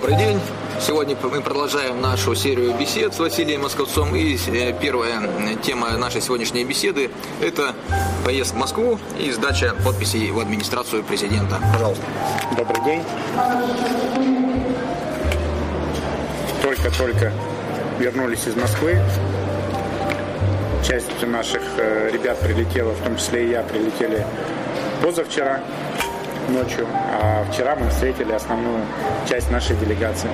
Добрый день. Сегодня мы продолжаем нашу серию бесед с Василием Московцом. И э, первая тема нашей сегодняшней беседы – это поезд в Москву и сдача подписей в администрацию президента. Пожалуйста. Добрый день. Только-только вернулись из Москвы. Часть наших э, ребят прилетела, в том числе и я, прилетели позавчера ночью, а вчера мы встретили основную часть нашей делегации.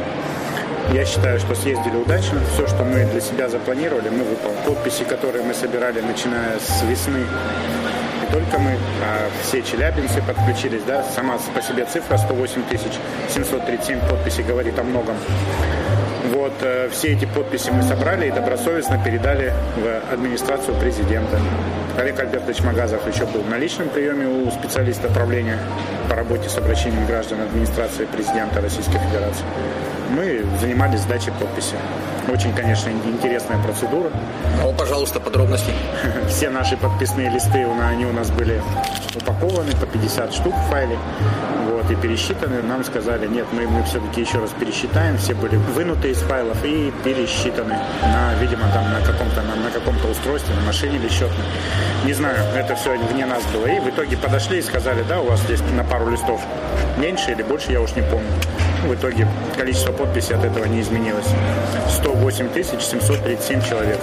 Я считаю, что съездили удачно. Все, что мы для себя запланировали, мы выполнили. Подписи, которые мы собирали, начиная с весны, не только мы, а все челябинцы подключились. Да? Сама по себе цифра 108 тысяч 737 подписей говорит о многом. Вот, э, все эти подписи мы собрали и добросовестно передали в администрацию президента. Олег Альбертович Магазов еще был на личном приеме у специалиста правления по работе с обращением граждан администрации президента Российской Федерации. Мы занимались сдачей подписи. Очень, конечно, интересная процедура. Ну, пожалуйста, подробности. Все наши подписные листы, они у нас были упакованы по 50 штук в файле вот, и пересчитаны. Нам сказали, нет, мы, мы все-таки еще раз пересчитаем. Все были вынуты из файлов и пересчитаны на, видимо, там на каком-то на, на каком-то устройстве, на машине или счетной. Не знаю, это все вне нас было. И в итоге подошли и сказали, да, у вас здесь на пару листов меньше или больше, я уж не помню. В итоге количество подписей от этого не изменилось. 108 737 человек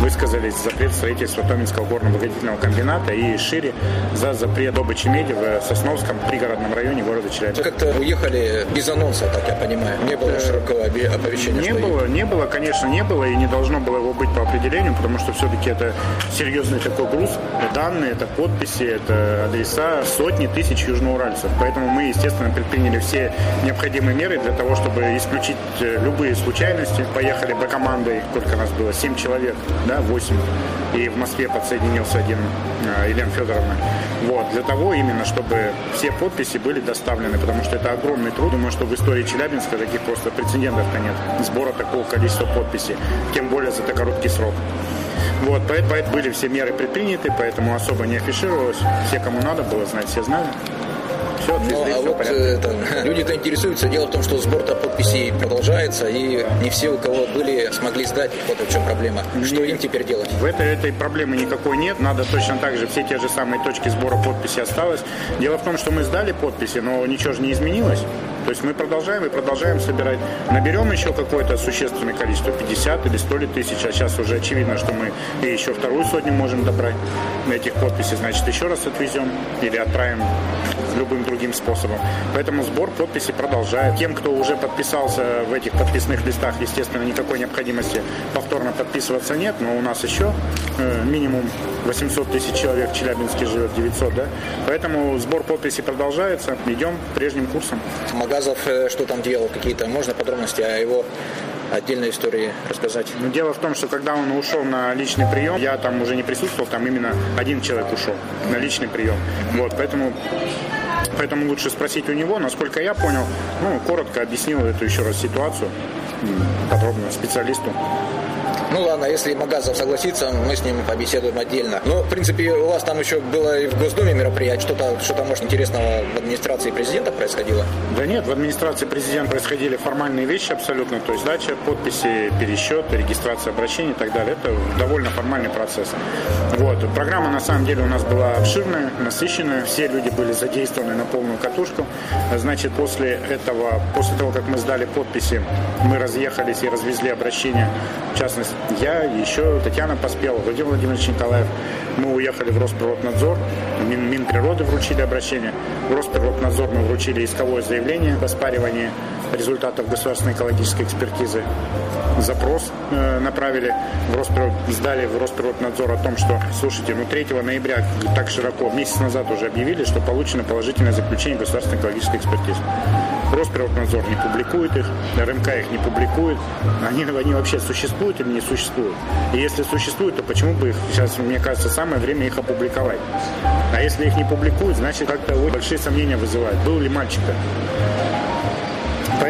высказались за запрет строительства Томинского горно-обогатительного комбината и шире за запрет добычи меди в Сосновском пригородном районе города Челябинска. Как-то уехали без анонса, так я понимаю. Не было э, широкого оповещения? Не было, не было, конечно, не было и не должно было его быть по определению, потому что все-таки это серьезный такой груз. Данные, это подписи, это адреса сотни тысяч южноуральцев. Поэтому мы, естественно, предприняли все необходимые меры для того, чтобы исключить э, любые случайности. Поехали бы командой, сколько нас было, 7 человек да, 8. И в Москве подсоединился один Елена Федоровна. Вот, для того именно, чтобы все подписи были доставлены, потому что это огромный труд. Думаю, что в истории Челябинска таких просто прецедентов-то нет. Сбора такого количества подписей, тем более за такой короткий срок. Вот, поэтому были все меры предприняты, поэтому особо не афишировалось. Все, кому надо было знать, все знали. Все, ну, а вот это, люди-то интересуются. Дело в том, что сбор-то подписей продолжается, и не все, у кого были, смогли сдать. Вот в чем проблема. Что им теперь делать? В этой, этой проблемы никакой нет. Надо точно так же, все те же самые точки сбора подписей осталось. Дело в том, что мы сдали подписи, но ничего же не изменилось. То есть мы продолжаем и продолжаем собирать. Наберем еще какое-то существенное количество, 50 или 100 ли тысяч, а сейчас уже очевидно, что мы и еще вторую сотню можем добрать на этих подписей, значит, еще раз отвезем или отправим любым другим способом. Поэтому сбор подписей продолжает. Тем, кто уже подписался в этих подписных листах, естественно, никакой необходимости повторно подписываться нет, но у нас еще э, минимум 800 тысяч человек в Челябинске живет, 900, да? Поэтому сбор подписей продолжается, идем прежним курсом. Магазов э, что там делал, какие-то, можно подробности о его отдельной истории рассказать? Ну, дело в том, что когда он ушел на личный прием, я там уже не присутствовал, там именно один человек ушел на личный прием. Вот, поэтому Поэтому лучше спросить у него, насколько я понял, ну, коротко объяснил эту еще раз ситуацию подробно специалисту. Ну ладно, если Магазов согласится, мы с ним побеседуем отдельно. Ну, в принципе, у вас там еще было и в Госдуме мероприятие, что-то, что-то может, интересного в администрации президента происходило? Да нет, в администрации президента происходили формальные вещи абсолютно, то есть дача, подписи, пересчет, регистрация обращений и так далее. Это довольно формальный процесс. Вот. Программа на самом деле у нас была обширная, насыщенная, все люди были задействованы на полную катушку. Значит, после этого, после того, как мы сдали подписи, мы разъехались и развезли обращения, в частности, я, еще Татьяна Поспела, Владимир Владимирович Николаев. Мы уехали в Росприроднадзор, Мин, Минприроды вручили обращение. В Росприроднадзор мы вручили исковое заявление об оспаривании результатов государственной экологической экспертизы. Запрос э, направили в Росприрод, сдали в Росприроднадзор о том, что, слушайте, ну 3 ноября так широко, месяц назад уже объявили, что получено положительное заключение государственной экологической экспертизы. Росприроднадзор не публикует их, РМК их не публикует. Они, они вообще существуют или не существуют? И если существуют, то почему бы их, сейчас, мне кажется, самое время их опубликовать? А если их не публикуют, значит, как-то большие сомнения вызывают. Был ли мальчик-то?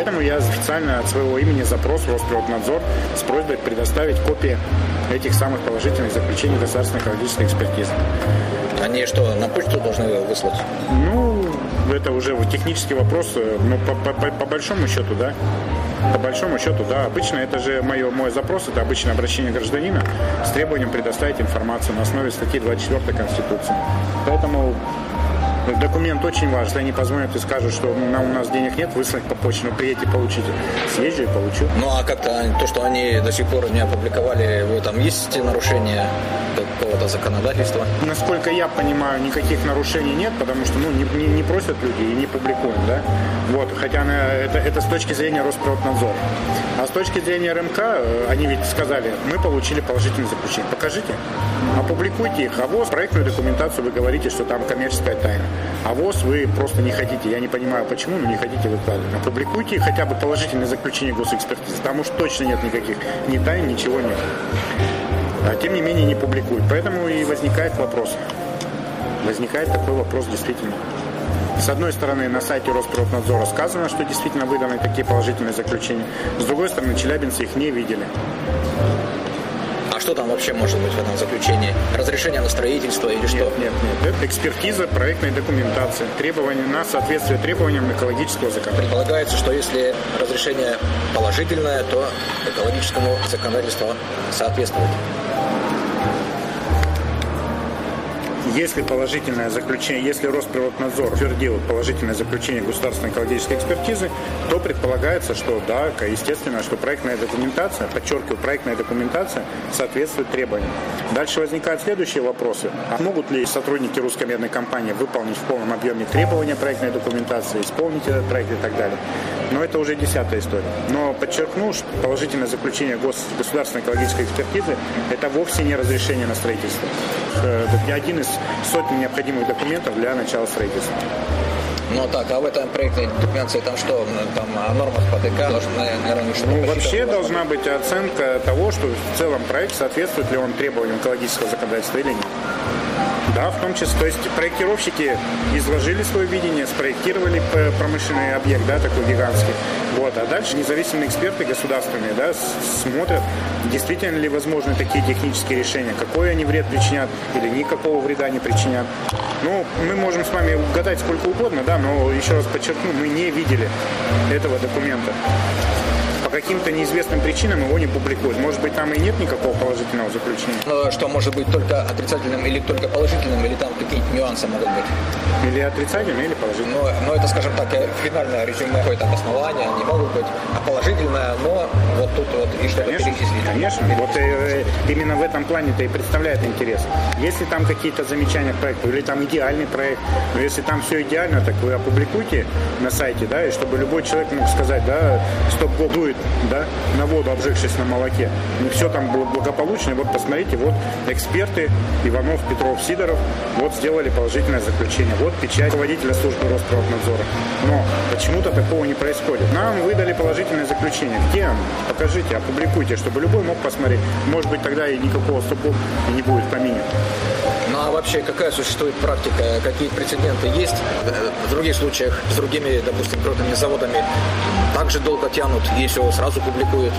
Поэтому я официально от своего имени запрос в Росприроднадзор с просьбой предоставить копии этих самых положительных заключений государственной экологической экспертизы. Они что, на почту должны выслать? Ну, это уже технический вопрос, э, ну, по, по, по большому счету, да, по большому счету, да, обычно это же мое, мой запрос, это обычное обращение гражданина с требованием предоставить информацию на основе статьи 24 Конституции. Поэтому Документ очень важен. Они позвонят и скажут, что у нас денег нет, выслать по почте, ну приедете, получите. Съезжу и получу. Ну а как-то то, что они до сих пор не опубликовали, там есть нарушения какого-то законодательства? Насколько я понимаю, никаких нарушений нет, потому что ну, не, не, не просят люди и не публикуем, да. Вот, хотя на, это, это с точки зрения Росприроднадзора. А с точки зрения РМК, э, они ведь сказали, мы получили положительное заключение. Покажите, опубликуйте их. А ВОЗ, проектную документацию вы говорите, что там коммерческая тайна. А ВОЗ вы просто не хотите. Я не понимаю, почему, но не хотите выкладывать. Опубликуйте хотя бы положительное заключение госэкспертизы. Там уж точно нет никаких ни тайн, ничего нет. А тем не менее не публикуют. Поэтому и возникает вопрос. Возникает такой вопрос действительно. С одной стороны, на сайте Росприроднадзора сказано, что действительно выданы такие положительные заключения. С другой стороны, челябинцы их не видели. А что там вообще может быть в этом заключении? Разрешение на строительство или что? Нет, нет, нет. Это экспертиза проектной документации, требования на соответствие требованиям экологического законодательства. Предполагается, что если разрешение положительное, то экологическому законодательству соответствует. Если положительное заключение, если Росприроднадзор утвердил положительное заключение государственной экологической экспертизы, то предполагается, что да, естественно, что проектная документация, подчеркиваю, проектная документация соответствует требованиям. Дальше возникают следующие вопросы. А могут ли сотрудники русской медной компании выполнить в полном объеме требования проектной документации, исполнить этот проект и так далее. Но это уже десятая история. Но подчеркну, что положительное заключение гос- государственной экологической экспертизы – это вовсе не разрешение на строительство. Это один из сотен необходимых документов для начала строительства. Ну так, а в этом проекте документации там что? Там о нормах ПДК должны, наверное, что Ну, вообще должна быть оценка того, что в целом проект соответствует ли он требованиям экологического законодательства или нет. Да, в том числе. То есть проектировщики изложили свое видение, спроектировали промышленный объект, да, такой гигантский. Вот. А дальше независимые эксперты государственные да, смотрят, действительно ли возможны такие технические решения, какой они вред причинят или никакого вреда не причинят. Ну, мы можем с вами угадать сколько угодно, да, но еще раз подчеркну, мы не видели этого документа каким-то неизвестным причинам его не публикуют. Может быть, там и нет никакого положительного заключения. Но что может быть только отрицательным или только положительным, или там какие-то нюансы могут быть? Или отрицательное, или положительное. Но, но это, скажем так, финальное резюме, какое-то обоснование, они могут быть а положительное, но вот тут вот и что-то перечислить. Конечно, вот э, именно в этом плане-то и представляет интерес. Если там какие-то замечания к проекту, или там идеальный проект, но если там все идеально, так вы опубликуйте на сайте, да, и чтобы любой человек мог сказать, да, стоп дует да, на воду, обжегшись на молоке. Не все там было благополучно. Вот посмотрите, вот эксперты Иванов, Петров, Сидоров вот сделали положительное заключение. Вот печать руководителя службы Росприроднадзора. Но почему-то такого не происходит. Нам выдали положительное заключение. Где оно? Покажите, опубликуйте, чтобы любой мог посмотреть. Может быть, тогда и никакого стопу не будет поменен. Ну а вообще какая существует практика? Какие прецеденты есть в других случаях с другими, допустим, крупными заводами? Также долго тянут, если его сразу публикуют.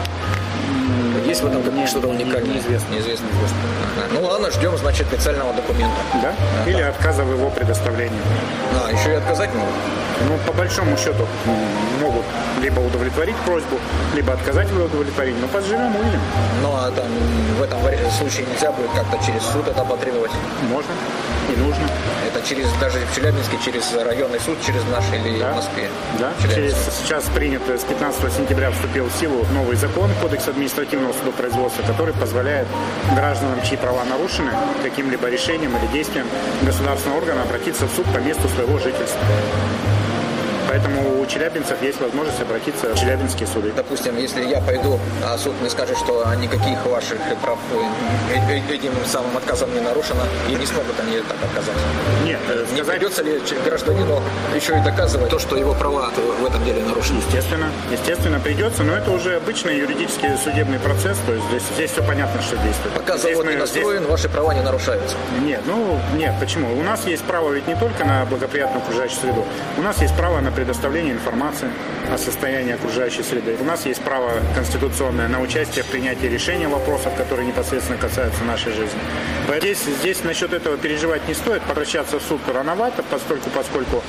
Есть в этом как что-то уникальное? Неизвестно. Неизвестно. Ага. Ну ладно, ждем, значит, специального документа. Да? да Или да. отказа в его предоставлении. А, еще и отказать могут? Ну, по большому счету, могут либо удовлетворить просьбу, либо отказать в удовлетворении. Но поживем, увидим. Ну, а там в этом случае нельзя будет как-то через суд это потребовать? Можно и нужно. Это через, даже в Челябинске, через районный суд, через наш или да. в Москве? Да, через, сейчас принят с 15 сентября вступил в силу новый закон, Кодекс административного судопроизводства, который позволяет гражданам, чьи права нарушены, каким-либо решением или действием государственного органа обратиться в суд по месту своего жительства. Поэтому у челябинцев есть возможность обратиться в челябинские суды. Допустим, если я пойду, а суд мне скажет, что никаких ваших прав э, э, этим самым отказом не нарушено, и не смогут они так отказать. Нет, э, не сказать... придется ли гражданину еще и доказывать то, что его права в этом деле нарушены? Естественно, естественно придется, но это уже обычный юридический судебный процесс, то есть здесь, здесь все понятно, что действует. Пока здесь завод не настроен, здесь... ваши права не нарушаются. Нет, ну нет, почему? У нас есть право ведь не только на благоприятную окружающую среду, у нас есть право на предоставление информации о состоянии окружающей среды. У нас есть право конституционное на участие в принятии решения вопросов, которые непосредственно касаются нашей жизни. Здесь, здесь насчет этого переживать не стоит, обращаться в суд рановато, поскольку, поскольку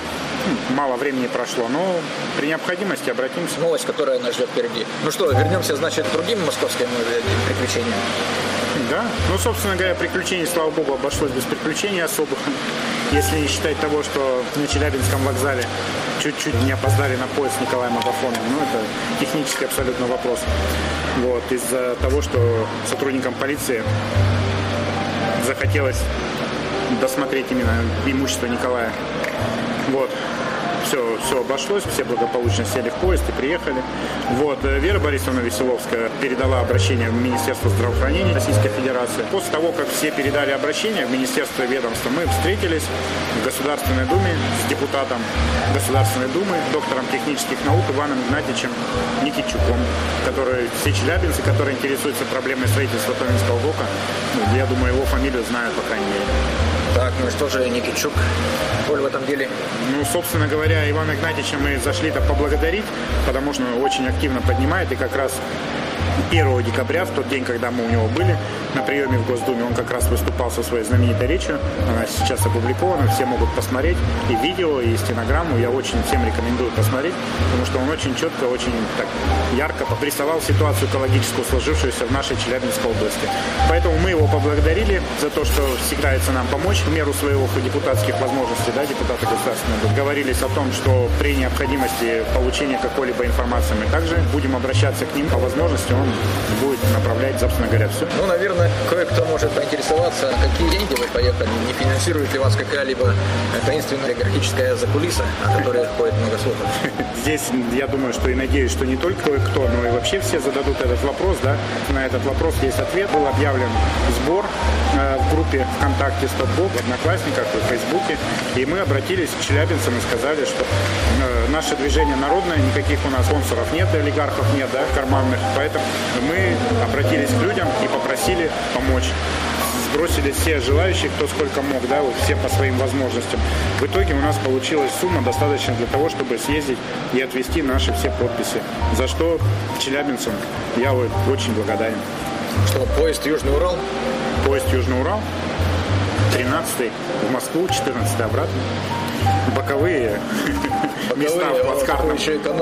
мало времени прошло, но при необходимости обратимся. Новость, которая нас ждет впереди. Ну что, вернемся, значит, к другим московским э, приключениям. Да. Ну, собственно говоря, приключений, слава богу, обошлось без приключений особых. Если не считать того, что на Челябинском вокзале чуть-чуть не опоздали на поезд Николая Магафона. Ну, это технический абсолютно вопрос. Вот, из-за того, что сотрудникам полиции захотелось досмотреть именно имущество Николая. Вот все, все обошлось, все благополучно сели в поезд и приехали. Вот, э, Вера Борисовна Веселовская передала обращение в Министерство здравоохранения Российской Федерации. После того, как все передали обращение в Министерство ведомства, мы встретились в Государственной Думе с депутатом Государственной Думы, доктором технических наук Иваном Игнатьевичем Никитчуком, который все челябинцы, которые интересуются проблемой строительства Томинского ГОКа, ну, я думаю, его фамилию знают, по крайней мере. Так, ну что же Никитчук роль в этом деле? Ну, собственно говоря, Ивана Игнатьевича мы зашли-то поблагодарить, потому что он очень активно поднимает и как раз 1 декабря, в тот день, когда мы у него были на приеме в Госдуме, он как раз выступал со своей знаменитой речью. Она сейчас опубликована, все могут посмотреть и видео, и стенограмму. Я очень всем рекомендую посмотреть, потому что он очень четко, очень так ярко обрисовал ситуацию экологическую, сложившуюся в нашей Челябинской области. Поэтому мы его поблагодарили за то, что всегда нам помочь в меру своего депутатских возможностей, да, депутаты государственные. Договорились о том, что при необходимости получения какой-либо информации мы также будем обращаться к ним по возможности он будет направлять, собственно говоря, все. Ну, наверное, кое-кто может поинтересоваться, какие деньги вы поехали, не финансирует ли вас какая-либо таинственная олигархическая закулиса, о которой ходит много слухов? Здесь, я думаю, что и надеюсь, что не только кое-кто, но и вообще все зададут этот вопрос, да. На этот вопрос есть ответ. Был объявлен сбор э, в группе ВКонтакте «Стопбок», в Одноклассниках, в Фейсбуке, и мы обратились к челябинцам и сказали, что э, наше движение народное, никаких у нас спонсоров нет, олигархов нет, да, карманных, поэтому мы обратились к людям и попросили помочь сбросили все желающие, кто сколько мог, да, вот все по своим возможностям. В итоге у нас получилась сумма достаточно для того, чтобы съездить и отвезти наши все подписи. За что челябинцам я вот очень благодарен. Что, поезд Южный Урал? Поезд Южный Урал. 13 в Москву, 14 обратно. Боковые, Боковые места в плацкартном. Еще эконом